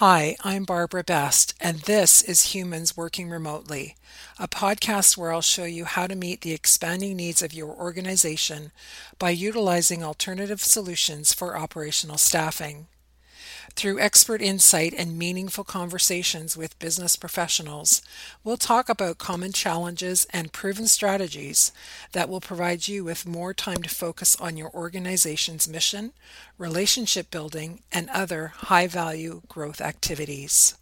Hi, I'm Barbara Best, and this is Humans Working Remotely, a podcast where I'll show you how to meet the expanding needs of your organization by utilizing alternative solutions for operational staffing. Through expert insight and meaningful conversations with business professionals, we'll talk about common challenges and proven strategies that will provide you with more time to focus on your organization's mission, relationship building, and other high value growth activities.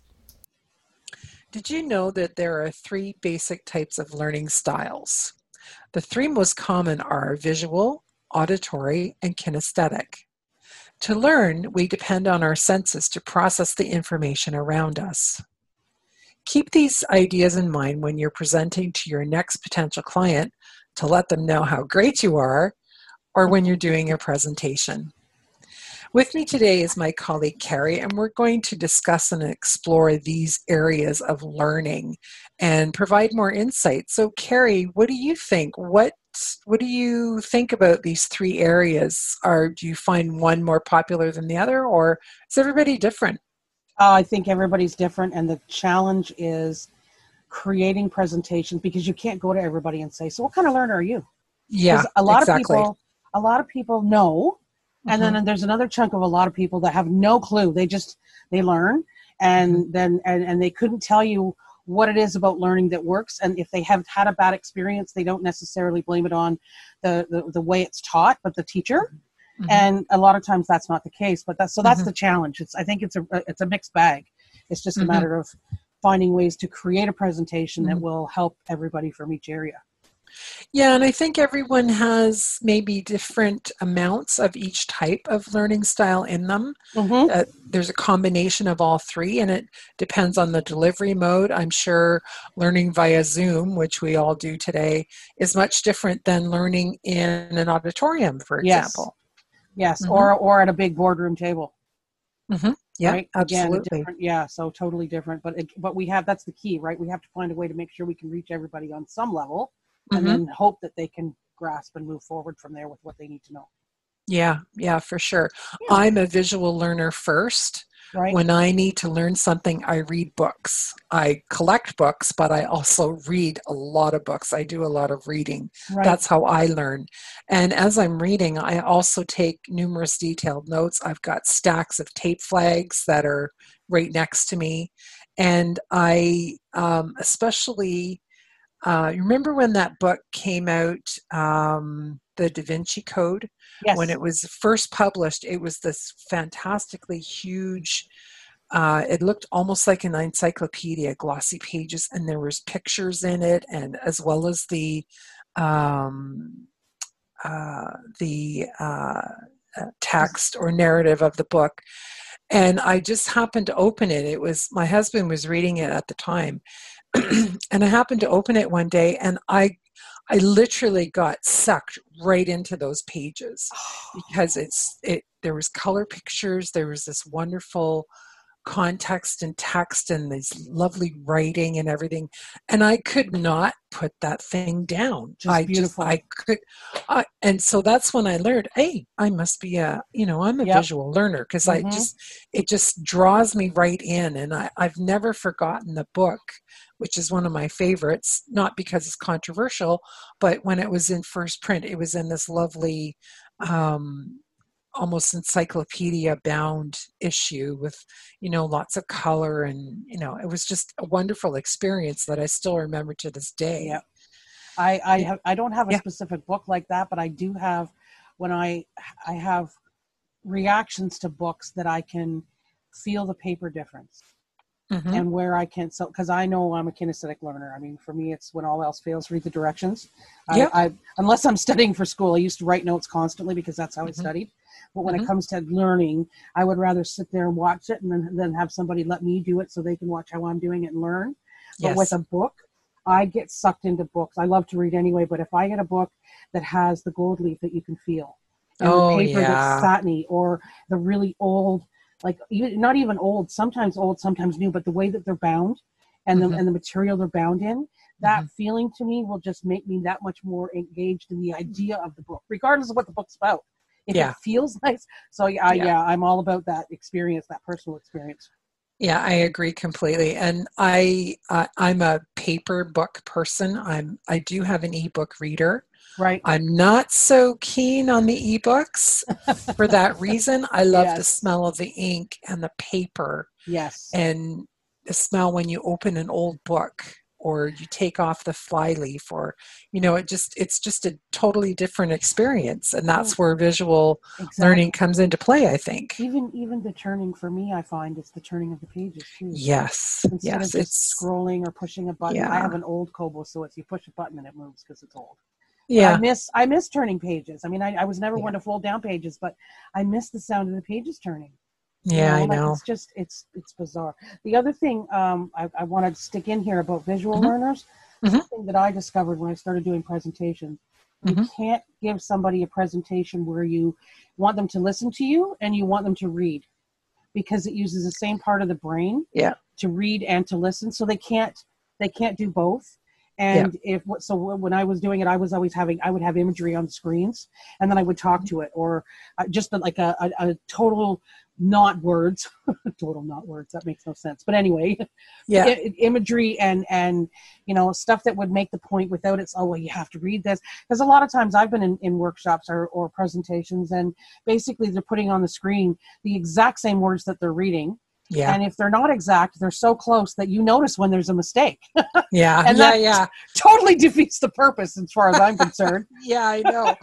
Did you know that there are three basic types of learning styles? The three most common are visual, auditory, and kinesthetic. To learn, we depend on our senses to process the information around us. Keep these ideas in mind when you're presenting to your next potential client to let them know how great you are, or when you're doing your presentation. With me today is my colleague Carrie, and we're going to discuss and explore these areas of learning and provide more insight. So, Carrie, what do you think? What what do you think about these three areas? Are do you find one more popular than the other, or is everybody different? Uh, I think everybody's different, and the challenge is creating presentations because you can't go to everybody and say, "So, what kind of learner are you?" Yeah, a lot exactly. of people, a lot of people know and Mhm. then there's another chunk of a lot of people that have no clue they just they learn and Mm-hmm. then and, and they couldn't tell you what it is about learning that works and if they have had a bad experience they don't necessarily blame it on the the, the way it's taught but the teacher Mhm. and a lot of times that's not the case but that's so that's Mhm. the challenge it's i think it's a it's a mixed bag it's just a Mhm. matter of finding ways to create a presentation that Mhm. will help everybody from each area Yeah, and I think everyone has maybe different amounts of each type of learning style in them. mm-hmm. Uh, there's a combination of all three, and it depends on the delivery mode. I'm sure learning via Zoom, which we all do today, is much different than learning in an auditorium, for Yes. example. yes Mhm. or or at a big boardroom table Yeah, right? Again, absolutely. different, yeah, so totally different. But it, but we have that's the key, right? We have to find a way to make sure we can reach everybody on some level, and Mhm. then hope that they can grasp and move forward from there with what they need to know, Yeah, yeah, for sure. Yeah. I'm a visual learner first. right? When I need to learn something, I read books. I collect books, but I also read a lot of books. I do a lot of reading. right. That's how I learn. And as I'm reading, I also take numerous detailed notes. I've got stacks of tape flags that are right next to me. And I um, especially uh, you remember when that book came out, um, The Da Vinci Code? yes. when it was first published, it was this fantastically huge. Uh, it looked almost like an encyclopedia, glossy pages, and there was pictures in it, and as well as the um, uh, the uh, uh, text or narrative of the book. And I just happened to open it. It was my husband was reading it at the time, and I happened to open it one day, and I I literally got sucked right into those pages because it's it there was color pictures there was this wonderful context and text and this lovely writing and everything and i could not put that thing down Just i beautiful. just i could I, and so that's when i learned hey i must be a you know i'm a Yep. visual learner because i Mhm. just it just draws me right in and I, i've never forgotten the book which is one of my favorites not because it's controversial but when it was in first print it was in this lovely um, almost encyclopedia bound issue with you know lots of color and you know it was just a wonderful experience that i still remember to this day Yep. I I have I don't have a Yeah. specific book like that, but I do have when I I have reactions to books that I can feel the paper difference. Mhm. and where I can so because I know I'm a kinesthetic learner. I mean, for me, it's when all else fails, read the directions. Yep. I, I unless I'm studying for school, I used to write notes constantly because that's how I Mhm. studied. But when Mhm. it comes to learning, I would rather sit there and watch it and then then have somebody let me do it so they can watch how I'm doing it and learn. But with a book, I get sucked into books. I love to read anyway, but if I get a book that has the gold leaf that you can feel, and Oh, the paper yeah. that's satiny, or the really old, like not even old, sometimes old, sometimes new, but the way that they're bound and Mhm. the and the material they're bound in, that feeling to me will just make me that much more engaged in the idea of the book, regardless of what the book's about. If Yeah. it feels nice, so yeah, I, Yeah. yeah, I'm all about that experience, that personal experience. Yeah, I agree completely. And I uh, I'm a paper book person. I'm I do have an ebook reader. Right. I'm not so keen on the ebooks for that reason. I love yes. the smell of the ink and the paper. Yes. And the smell when you open an old book or you take off the flyleaf or you know it just it's just a totally different experience and that's where visual exactly. learning comes into play i think even even the turning for me i find it's the turning of the pages too yes instead yes of it's scrolling or pushing a button yeah. i have an old kobo so it's you push a button and it moves because it's old yeah i miss i miss turning pages i mean i, I was never yeah. one to fold down pages but i miss the sound of the pages turning yeah, you know, I know. it's just it's it's bizarre. The other thing um, I, I wanted to stick in here about visual mm-hmm. learners, mm-hmm. something that I discovered when I started doing presentations. Mm-hmm. You can't give somebody a presentation where you want them to listen to you and you want them to read, because it uses the same part of the brain. Yeah. To read and to listen, so they can't they can't do both. And yeah. if so, when I was doing it, I was always having I would have imagery on screens, and then I would talk to it, or uh, just like a, a, a total not words total not words that makes no sense. But anyway yeah. I- imagery and and you know stuff that would make the point without it's oh well you have to read this. Because a lot of times i've been in, in workshops or, or presentations and basically they're putting on the screen the exact same words that they're reading yeah. And if they're not exact, they're so close that you notice when there's a mistake. yeah. and yeah, that yeah. totally defeats the purpose as far as I'm concerned. yeah, I know.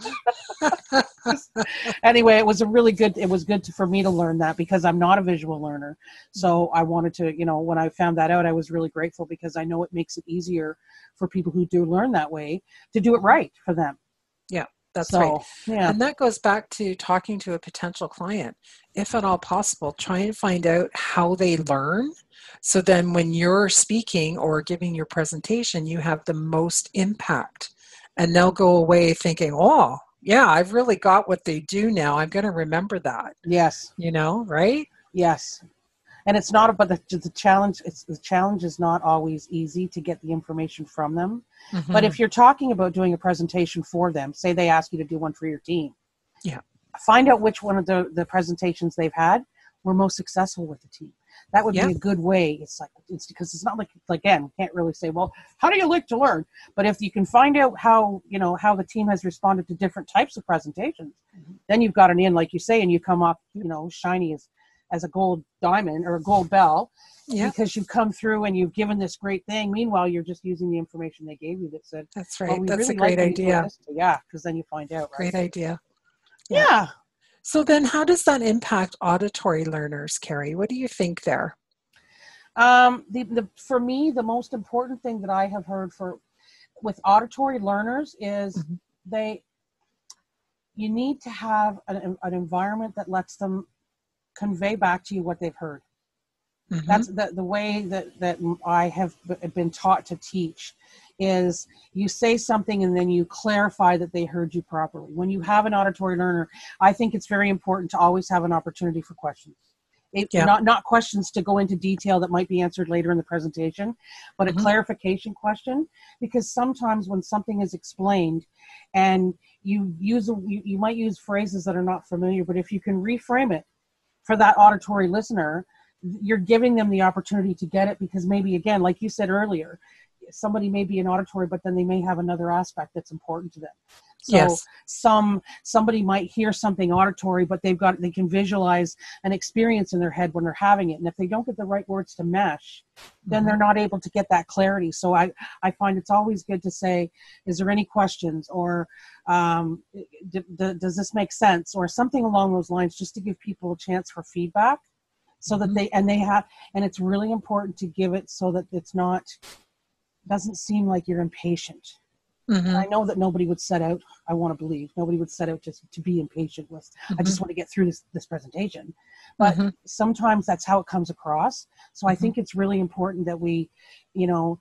anyway, it was a really good it was good to, for me to learn that because I'm not a visual learner. So I wanted to, you know, when I found that out, I was really grateful because I know it makes it easier for people who do learn that way to do it right for them. Yeah. That's so, right. Yeah. And that goes back to talking to a potential client. If at all possible, try and find out how they learn. So then when you're speaking or giving your presentation, you have the most impact. And they'll go away thinking, oh, yeah, I've really got what they do now. I'm going to remember that. Yes. You know, right? Yes and it's not about the, the challenge it's the challenge is not always easy to get the information from them mm-hmm. but if you're talking about doing a presentation for them say they ask you to do one for your team yeah find out which one of the, the presentations they've had were most successful with the team that would yeah. be a good way it's like it's because it's not like again can't really say well how do you like to learn but if you can find out how you know how the team has responded to different types of presentations mm-hmm. then you've got an in like you say and you come up you know shiny as as a gold diamond or a gold bell yeah. because you've come through and you've given this great thing. Meanwhile, you're just using the information they gave you that said, That's right. Well, That's really a great like idea. Yeah, because then you find out. Right? Great idea. Yeah. yeah. So then, how does that impact auditory learners, Carrie? What do you think there? Um, the, the, for me, the most important thing that I have heard for with auditory learners is mm-hmm. they you need to have an, an environment that lets them convey back to you what they've heard. Mm-hmm. That's the, the way that, that I have been taught to teach is you say something and then you clarify that they heard you properly. When you have an auditory learner, I think it's very important to always have an opportunity for questions. It, yeah. not not questions to go into detail that might be answered later in the presentation, but mm-hmm. a clarification question because sometimes when something is explained and you use a, you, you might use phrases that are not familiar, but if you can reframe it for that auditory listener you're giving them the opportunity to get it because maybe again like you said earlier somebody may be an auditory but then they may have another aspect that's important to them so yes. some somebody might hear something auditory but they've got they can visualize an experience in their head when they're having it and if they don't get the right words to mesh then mm-hmm. they're not able to get that clarity so i i find it's always good to say is there any questions or um, d- d- does this make sense or something along those lines just to give people a chance for feedback so that mm-hmm. they and they have and it's really important to give it so that it's not doesn't seem like you're impatient mm-hmm. i know that nobody would set out i want to believe nobody would set out just to be impatient with mm-hmm. i just mm-hmm. want to get through this this presentation but mm-hmm. sometimes that's how it comes across so i mm-hmm. think it's really important that we you know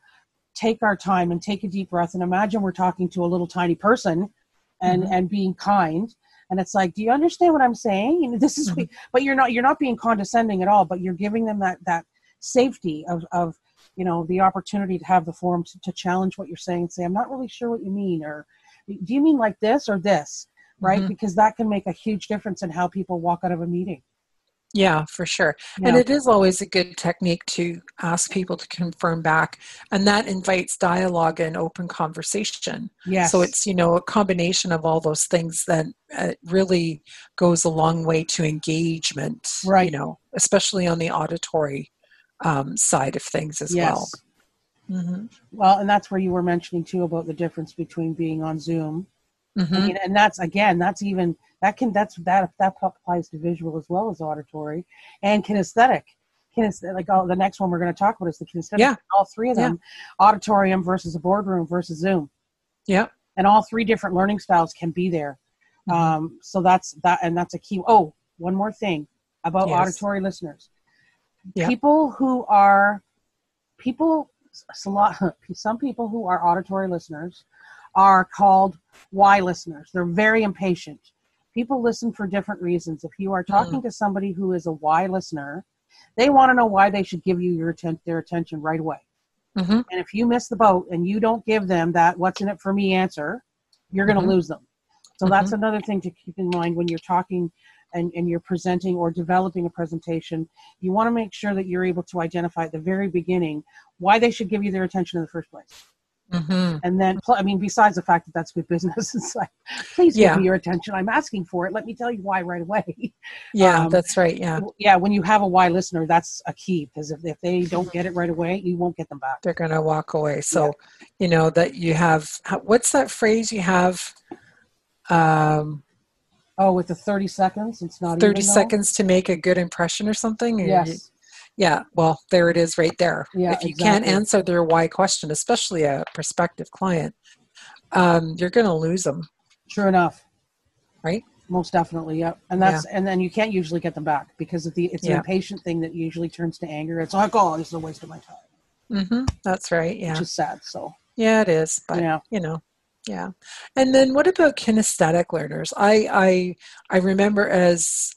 take our time and take a deep breath and imagine we're talking to a little tiny person and mm-hmm. and being kind and it's like do you understand what i'm saying you know, this is but you're not you're not being condescending at all but you're giving them that that safety of of you know the opportunity to have the forum to, to challenge what you're saying and say i'm not really sure what you mean or do you mean like this or this right mm-hmm. because that can make a huge difference in how people walk out of a meeting Yeah, for sure. Yeah. And it is always a good technique to ask people to confirm back. And that invites dialogue and open conversation. Yeah. So it's, you know, a combination of all those things that uh, really goes a long way to engagement, right. you know, especially on the auditory um, side of things as yes. well. Mm-hmm. Well, and that's where you were mentioning too about the difference between being on Zoom. Mm-hmm. I mean, and that's again, that's even that can that's that that applies to visual as well as auditory and kinesthetic. Kinesthetic, like oh, the next one we're going to talk about is the kinesthetic. Yeah. All three of them, yeah. auditorium versus a boardroom versus Zoom. Yeah. And all three different learning styles can be there. Mm-hmm. Um, so that's that, and that's a key. Oh, one more thing about yes. auditory listeners. Yeah. People who are people, some people who are auditory listeners are called why listeners. They're very impatient people listen for different reasons. If you are talking mm. to somebody who is a why listener, they want to know why they should give you your atten- their attention right away. Mm-hmm. And if you miss the boat and you don't give them that "What's in it for me?" answer, you're going to mm-hmm. lose them. So mm-hmm. that's another thing to keep in mind when you're talking and, and you're presenting or developing a presentation. You want to make sure that you're able to identify at the very beginning why they should give you their attention in the first place. Mm-hmm. And then, I mean, besides the fact that that's good business, it's like, please yeah. give me your attention. I'm asking for it. Let me tell you why right away. Yeah, um, that's right. Yeah. Yeah. When you have a why listener, that's a key because if, if they don't get it right away, you won't get them back. They're going to walk away. So, yeah. you know, that you have, what's that phrase you have? Um, oh, with the 30 seconds, it's not 30 seconds to make a good impression or something? Yes. Yeah, well, there it is right there. Yeah, if you exactly. can't answer their why question, especially a prospective client, um, you're going to lose them. Sure enough. Right? Most definitely, yeah. And that's yeah. and then you can't usually get them back because of the it's yeah. an impatient thing that usually turns to anger. It's like, oh, this is a waste of my time. Mm-hmm. That's right. Yeah. Which is sad. So. Yeah, it is. But yeah. you know, yeah. And then what about kinesthetic learners? I I I remember as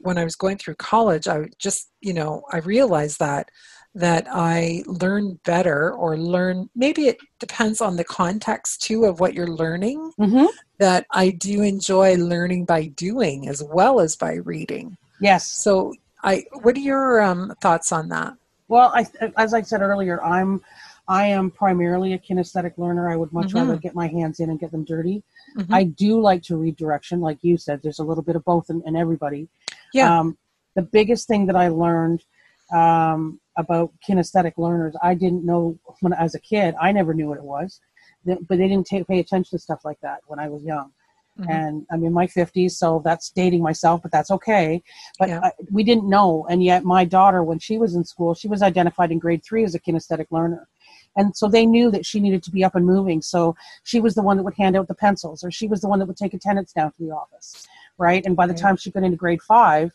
when I was going through college, I just, you know, I realized that that I learn better or learn maybe it depends on the context too of what you're learning mm-hmm. that I do enjoy learning by doing as well as by reading. Yes. So I what are your um, thoughts on that? Well, I, as I said earlier, I'm I am primarily a kinesthetic learner. I would much mm-hmm. rather get my hands in and get them dirty. Mm-hmm. I do like to read direction, like you said. There's a little bit of both in, in everybody. Yeah. Um, the biggest thing that I learned um, about kinesthetic learners, I didn't know when as a kid. I never knew what it was, but they didn't take, pay attention to stuff like that when I was young. Mm-hmm. And I'm in my 50s, so that's dating myself, but that's okay. But yeah. I, we didn't know. And yet, my daughter, when she was in school, she was identified in grade three as a kinesthetic learner. And so they knew that she needed to be up and moving. So she was the one that would hand out the pencils, or she was the one that would take attendance down to the office, right? And by the time she got into grade five,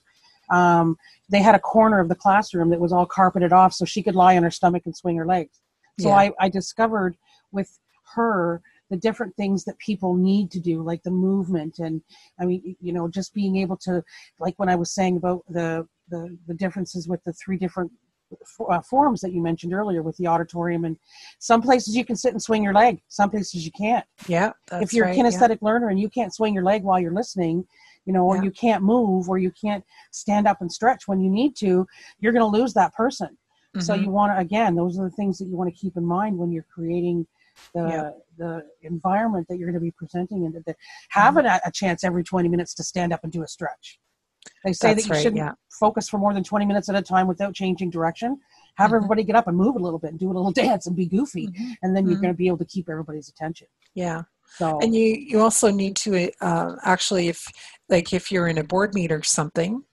um, they had a corner of the classroom that was all carpeted off so she could lie on her stomach and swing her legs. So yeah. I, I discovered with her the different things that people need to do like the movement and i mean you know just being able to like when i was saying about the the, the differences with the three different uh, forums that you mentioned earlier with the auditorium and some places you can sit and swing your leg some places you can't yeah if you're right, a kinesthetic yeah. learner and you can't swing your leg while you're listening you know or yeah. you can't move or you can't stand up and stretch when you need to you're going to lose that person mm-hmm. so you want to again those are the things that you want to keep in mind when you're creating the yeah. the environment that you're going to be presenting and that having mm-hmm. a, a chance every 20 minutes to stand up and do a stretch they say That's that you right, shouldn't yeah. focus for more than 20 minutes at a time without changing direction. Have mm-hmm. everybody get up and move a little bit and do a little dance and be goofy. Mm-hmm. And then you're mm-hmm. going to be able to keep everybody's attention. Yeah. So, and you, you also need to uh, actually, if like if you're in a board meet or something,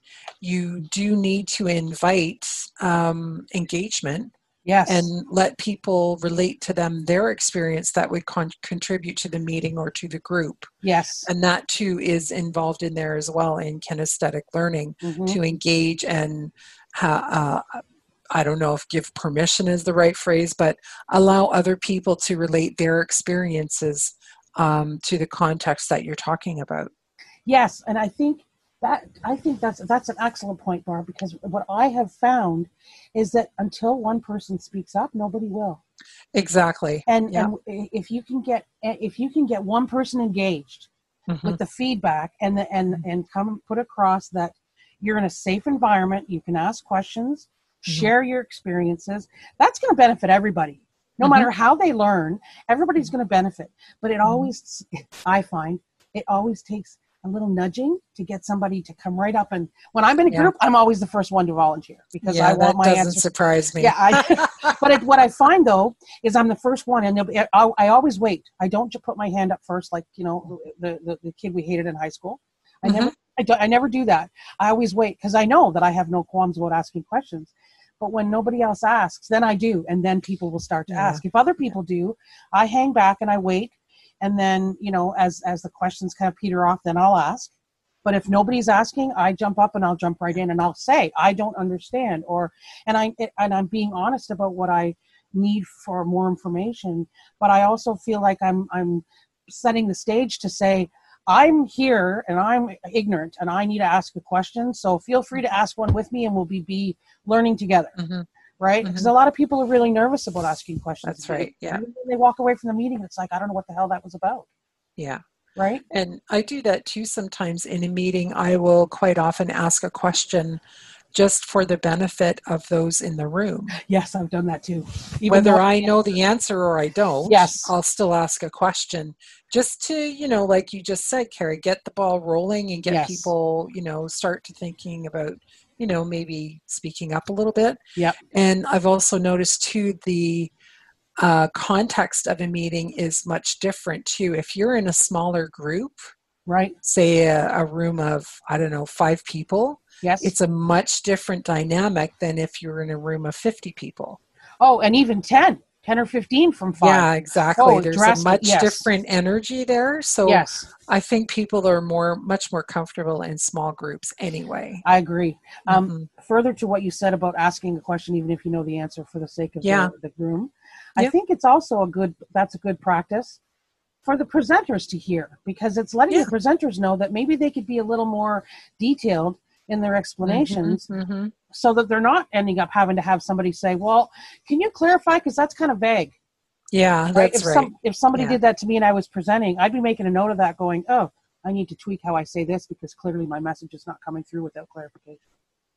you do need to invite um, engagement yes and let people relate to them their experience that would con- contribute to the meeting or to the group yes and that too is involved in there as well in kinesthetic learning mm-hmm. to engage and uh, I don't know if give permission is the right phrase, but allow other people to relate their experiences um, to the context that you're talking about. Yes, and I think that I think that's that's an excellent point, Barb, because what I have found is that until one person speaks up, nobody will. Exactly. And, yeah. and if you can get if you can get one person engaged mm-hmm. with the feedback and the, and and come put across that you're in a safe environment you can ask questions Mhm. share your experiences that's going to benefit everybody no Mhm. matter how they learn everybody's going to benefit but it Mhm. always i find it always takes a little nudging to get somebody to come right up and when i'm in a Yeah. group i'm always the first one to volunteer because yeah, i want my doesn't answers surprise me. yeah I, but it, what I find though is I'm the first one, and be- I, I always wait. I don't just put my hand up first, like you know the the, the kid we hated in high school. I Mhm. never I, do, I never do that. I always wait because I know that I have no qualms about asking questions. But when nobody else asks, then I do, and then people will start to Yeah. ask. If other people do, I hang back and I wait, and then you know as as the questions kind of peter off, then I'll ask. But if nobody's asking, I jump up and I'll jump right in and I'll say I don't understand, or and I and I'm being honest about what I need for more information. But I also feel like I'm I'm setting the stage to say I'm here and I'm ignorant and I need to ask a question. So feel free to ask one with me and we'll be be learning together, Mhm. Right? Mm-hmm. Because a lot of people are really nervous about asking questions. That's right, yeah. And when they walk away from the meeting, it's like I don't know what the hell that was about, Yeah. right? And I do that too sometimes in a meeting. I will quite often ask a question just for the benefit of those in the room. Yes, I've done that too. Even Whether I know the answer or I don't, Yes. I'll still ask a question just to, you know, like you just said, Carrie, get the ball rolling and get Yes. people, you know, start to thinking about, you know, maybe speaking up a little bit. Yep. And I've also noticed too the uh, context of a meeting is much different too. If you're in a smaller group, right? say a, a room of, I don't know, five people, Yes. it's a much different dynamic than if you're in a room of 50 people. oh, and even 10, 10 or 15 from five. Yeah, exactly. Oh, There's a much yes. different energy there. So Yes, I think people are more, much more comfortable in small groups anyway. I agree. Um, Mhm. further to what you said about asking a question even if you know the answer for the sake of Yeah. the, the room i think it's also a good that's a good practice for the presenters to hear because it's letting Yeah. the presenters know that maybe they could be a little more detailed in their explanations Mhm, mhm. so that they're not ending up having to have somebody say well can you clarify because that's kind of vague Yeah, right that's if right. some if somebody Yeah. did that to me and i was presenting i'd be making a note of that going oh i need to tweak how i say this because clearly my message is not coming through without clarification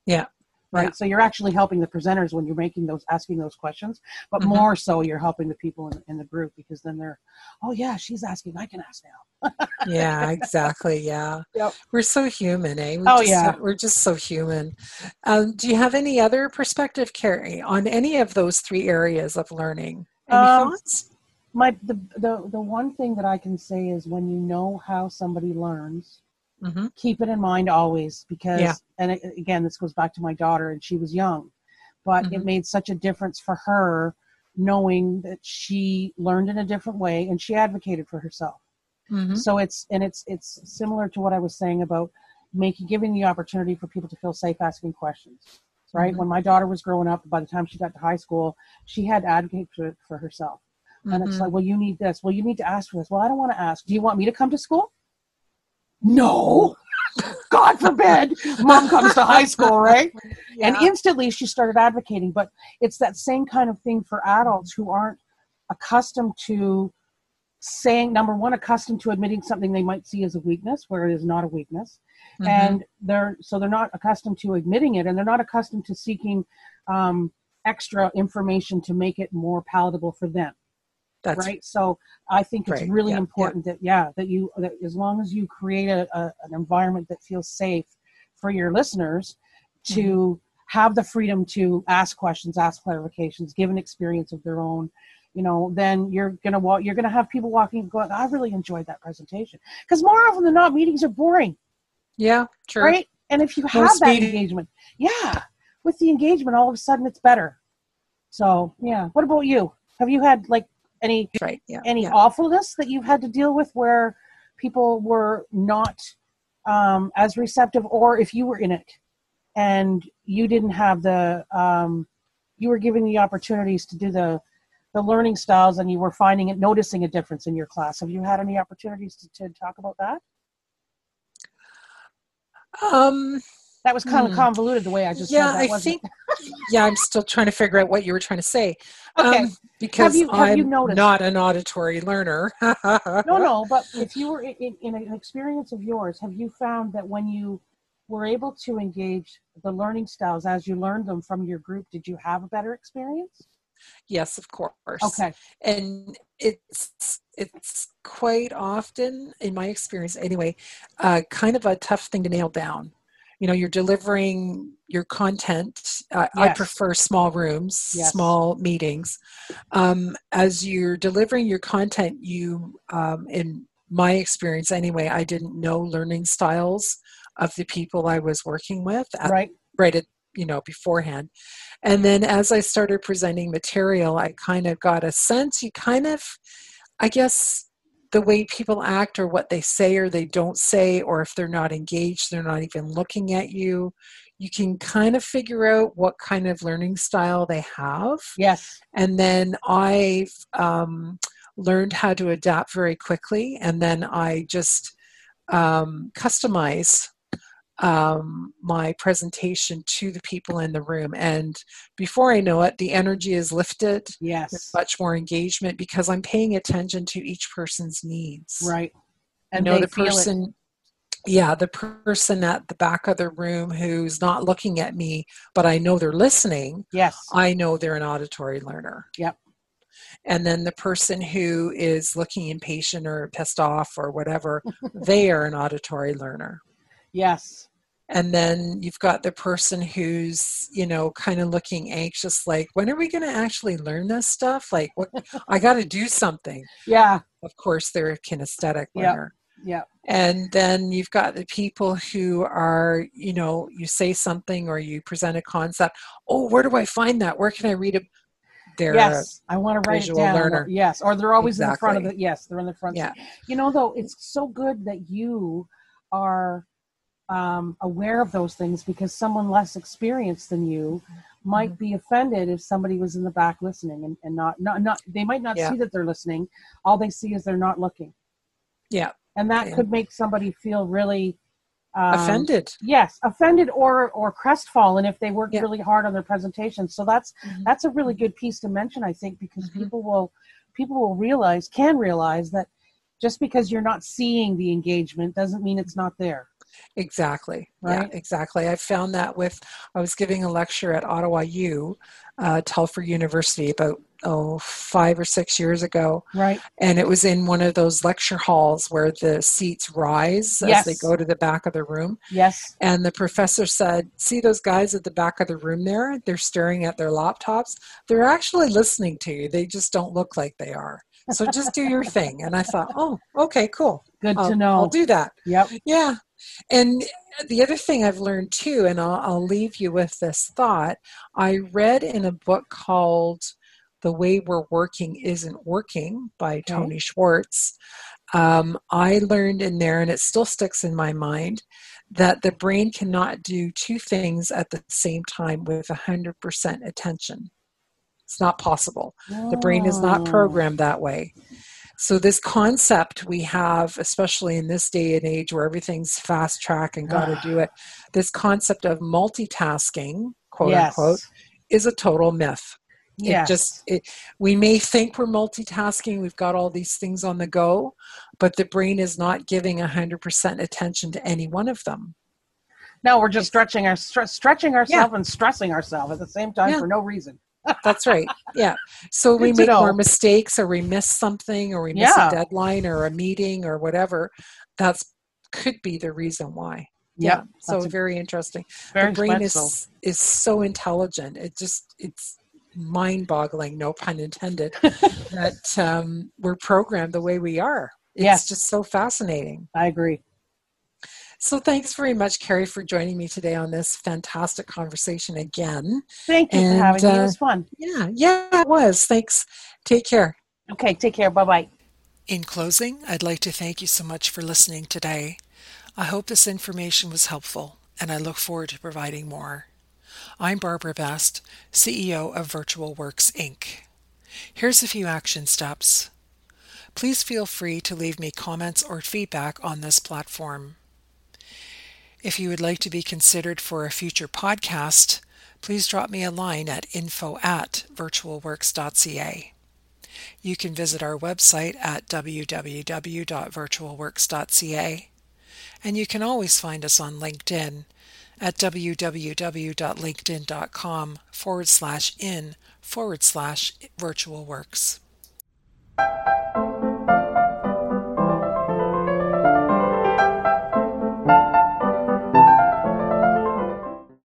Yeah. Right Yeah. so you're actually helping the presenters when you're making those asking those questions but Mhm. more so you're helping the people in, in the group because then they're oh yeah she's asking i can ask now yeah, exactly. Yeah. Yep. We're so human, eh? We Oh, just, yeah. We're just so human. Um, do you have any other perspective, Carrie, on any of those three areas of learning? Any Um, thoughts? my the, the the one thing that i can say is when you know how somebody learns hmm keep it in mind always because Yeah. and it, again this goes back to my daughter and she was young but it Mhm. made such a difference for her knowing that she learned in a different way and she advocated for herself. Hmm so it's and it's it's similar to what i was saying about making giving the opportunity for people to feel safe asking questions right? Mhm. when my daughter was growing up by the time she got to high school she had to advocate for, for herself. And it's Mhm. like well you need this. Well you need to ask for this. Well i don't want to ask. Do you want me to come to school no. God forbid. Mom comes to high school right? And instantly she started advocating but it's that same kind of thing for adults who aren't accustomed to saying number one accustomed to admitting something they might see as a weakness where it is not a weakness. Mhm. and they're so they're not accustomed to admitting it and they're not accustomed to seeking um, extra information to make it more palatable for them That's right? So i think it's Right, really yeah, yeah. important that yeah that you that as long as you create a, a, an environment that feels safe for your listeners to Mm-hmm. have the freedom to ask questions ask clarifications give an experience of their own you know then you're gonna walk you're gonna have people walking and going i really enjoyed that presentation. Because more often than not meetings are boring. Yeah, true. right? And if you have Most that engagement yeah with the engagement all of a sudden it's better. So yeah. What about you? Have you had like any Right. Yeah. any yeah. awfulness that you've had to deal with where people were not um, as receptive or if you were in it and you didn't have the um, you were given the opportunities to do the the learning styles and you were finding it noticing a difference in your class have you had any opportunities to, to talk about that Um, that was kind of Hmm. convoluted the way i just yeah, said that I think. Yeah, I'm still trying to figure out what you were trying to say. okay Um, because you- have I'm noticed- not an auditory learner. no no but if you were in, in, in an experience of yours have you found that when you were able to engage the learning styles as you learned them from your group, did you have a better experience? Yes, of course. Okay. And it's it's quite often, in my experience anyway, uh, kind of a tough thing to nail down. You know, you're delivering your content. Uh, I prefer small rooms, Yes. small meetings. Um, as you're delivering your content, you, um, in my experience anyway, I didn't know learning styles of the people I was working with at Right. right at you know beforehand and then as i started presenting material i kind of got a sense you kind of i guess the way people act or what they say or they don't say or if they're not engaged they're not even looking at you. You can kind of figure out what kind of learning style they have. Yes. and then i've um, learned how to adapt very quickly. And then i just um, customize um, my presentation to the people in the room and before i know it the energy is lifted there's Yes. much more engagement because i'm paying attention to each person's needs Right. And know they the person yeah the person at the back of the room who's not looking at me but i know they're listening Yes. I know they're an auditory learner. Yep. And then the person who is looking impatient or pissed off or whatever, they are an auditory learner. Yes. And then you've got the person who's, you know, kind of looking anxious, like, when are we going to actually learn this stuff? Like, what? I got to do something. Yeah. Of course, they're a kinesthetic learner. Yeah. yep. And then you've got the people who are, you know, you say something or you present a concept. Oh, where do I find that? Where can I read it? They're yes. I want to write it down. learner. Yes. Or they're always in the front of Exactly. the. Yes, they're in the front. Yeah. You know, though, it's so good that you are um, aware of those things because someone less experienced than you might Mhm. be offended if somebody was in the back listening and, and not, not not they might not Yeah. see that they're listening all they see is they're not looking Yeah. and that Yeah. could make somebody feel really um, offended. yes offended or or crestfallen if they worked Yeah. really hard on their presentation so that's Mhm. that's a really good piece to mention i think because Mhm. people will people will realize can realize that just because you're not seeing the engagement doesn't mean it's not there Exactly. Right? Yeah, exactly. I found that with, I was giving a lecture at Ottawa U, uh, Telford University, about, oh, five or six years ago. right And it was in one of those lecture halls where the seats rise as they go to the back of the room. yes And the professor said, See those guys at the back of the room there? They're staring at their laptops. They're actually listening to you. They just don't look like they are. So just do your thing. And I thought, Oh, okay, cool. good I'll, to know I'll do that. yep Yeah. And the other thing I've learned too, and I'll, I'll leave you with this thought I read in a book called The Way We're Working Isn't Working by Tony Schwartz. Um, I learned in there, and it still sticks in my mind, that the brain cannot do two things at the same time with 100% attention. It's not possible. The brain is not Oh. programmed that way. So, this concept we have, especially in this day and age where everything's fast track and got to do it, this concept of multitasking, quote yes. unquote, is a total myth. yes. It just, it, we may think we're multitasking, we've got all these things on the go, but the brain is not giving 100% attention to any one of them. no we're just stretching our stre- stretching ourselves and stressing ourselves at the same time Yeah. for no reason That's right. Yeah. So we Good to make more mistakes or we miss something or we miss Yeah. a deadline or a meeting or whatever. That's could be the reason why. Yep, Yeah. So a- very interesting. very the brain is is so intelligent. It just it's mind boggling, no pun intended, that um, we're programmed the way we are. It's Yes. just so fascinating. i agree So thanks very much, Carrie, for joining me today on this fantastic conversation again. thank you And, for having me it uh, was fun Yeah, yeah, it was. Thanks. Take care. okay take care bye-bye In closing, I'd like to thank you so much for listening today. I hope this information was helpful, and I look forward to providing more. I'm Barbara Best, CEO of Virtual Works Inc. Here's a few action steps. Please feel free to leave me comments or feedback on this platform. If you would like to be considered for a future podcast, please drop me a line at info at virtualworks.ca. You can visit our website at www.virtualworks.ca And you can always find us on LinkedIn at www.linkedin.com forward slash in forward slash virtual works.